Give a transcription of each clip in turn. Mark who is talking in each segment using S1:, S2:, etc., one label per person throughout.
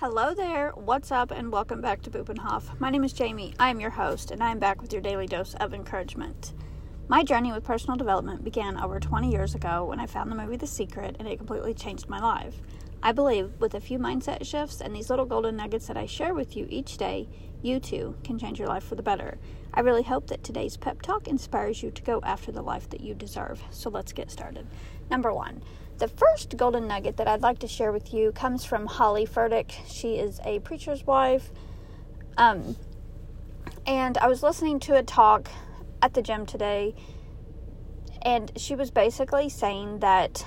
S1: Hello there, what's up, and welcome back to Bupenhof. My name is Jamie, I am your host, and I am back with your daily dose of encouragement. My journey with personal development began over 20 years ago when I found the movie The Secret, and it completely changed my life. I believe with a few mindset shifts and these little golden nuggets that I share with you each day, you too can change your life for the better. I really hope that today's pep talk inspires you to go after the life that you deserve. So let's get started. Number one, the first golden nugget that I'd like to share with you comes from Holly Furtick. She is a preacher's wife. Um, and I was listening to a talk at the gym today, and she was basically saying that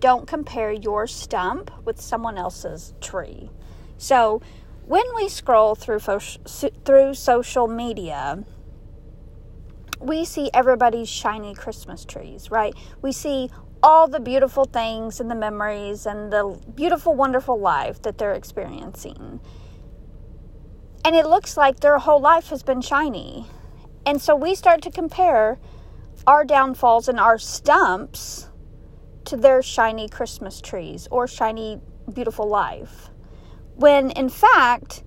S1: don't compare your stump with someone else's tree. So, when we scroll through through social media, we see everybody's shiny Christmas trees, right? We see all the beautiful things and the memories and the beautiful, wonderful life that they're experiencing. And it looks like their whole life has been shiny. And so we start to compare our downfalls and our stumps to their shiny Christmas trees or shiny, beautiful life. When in fact,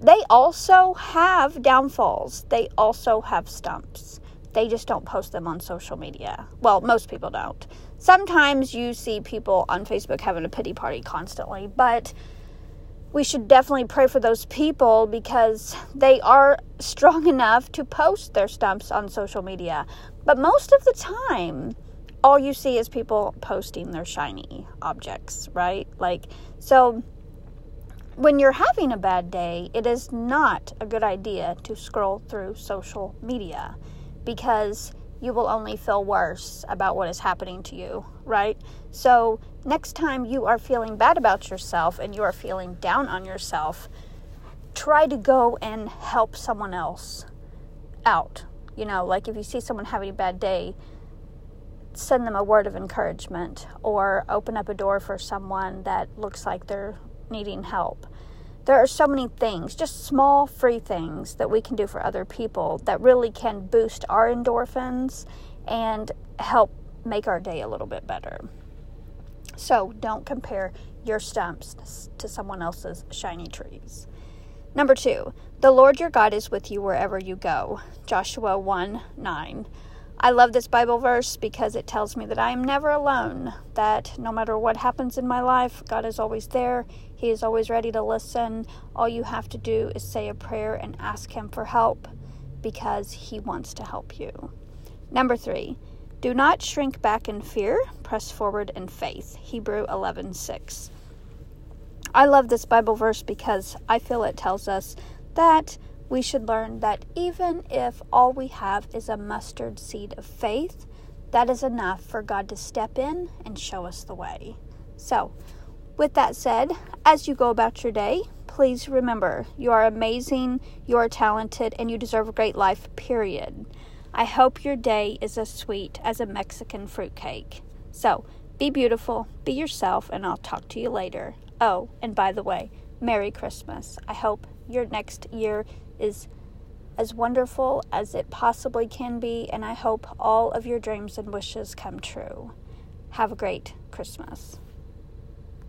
S1: they also have downfalls, they also have stumps. They just don't post them on social media. Well, most people don't sometimes you see people on Facebook having a pity party constantly, but we should definitely pray for those people because they are strong enough to post their stumps on social media. But most of the time, all you see is people posting their shiny objects, right? Like, so when you're having a bad day, it is not a good idea to scroll through social media because you will only feel worse about what is happening to you, right? So, next time you are feeling bad about yourself and you are feeling down on yourself, try to go and help someone else out. You know, like if you see someone having a bad day, send them a word of encouragement or open up a door for someone that looks like they're needing help there are so many things, just small free things that we can do for other people that really can boost our endorphins and help make our day a little bit better. So don't compare your stumps to someone else's shiny trees. Number two, the Lord your God is with you wherever you go. Joshua 1 9. I love this Bible verse because it tells me that I am never alone, that no matter what happens in my life, God is always there. He is always ready to listen. All you have to do is say a prayer and ask Him for help because He wants to help you. Number three, do not shrink back in fear, press forward in faith. Hebrew 11 6. I love this Bible verse because I feel it tells us that we should learn that even if all we have is a mustard seed of faith, that is enough for God to step in and show us the way. So, with that said, as you go about your day, please remember you are amazing, you are talented, and you deserve a great life, period. I hope your day is as sweet as a Mexican fruitcake. So, be beautiful, be yourself, and I'll talk to you later. Oh, and by the way, Merry Christmas. I hope your next year is as wonderful as it possibly can be, and I hope all of your dreams and wishes come true. Have a great Christmas.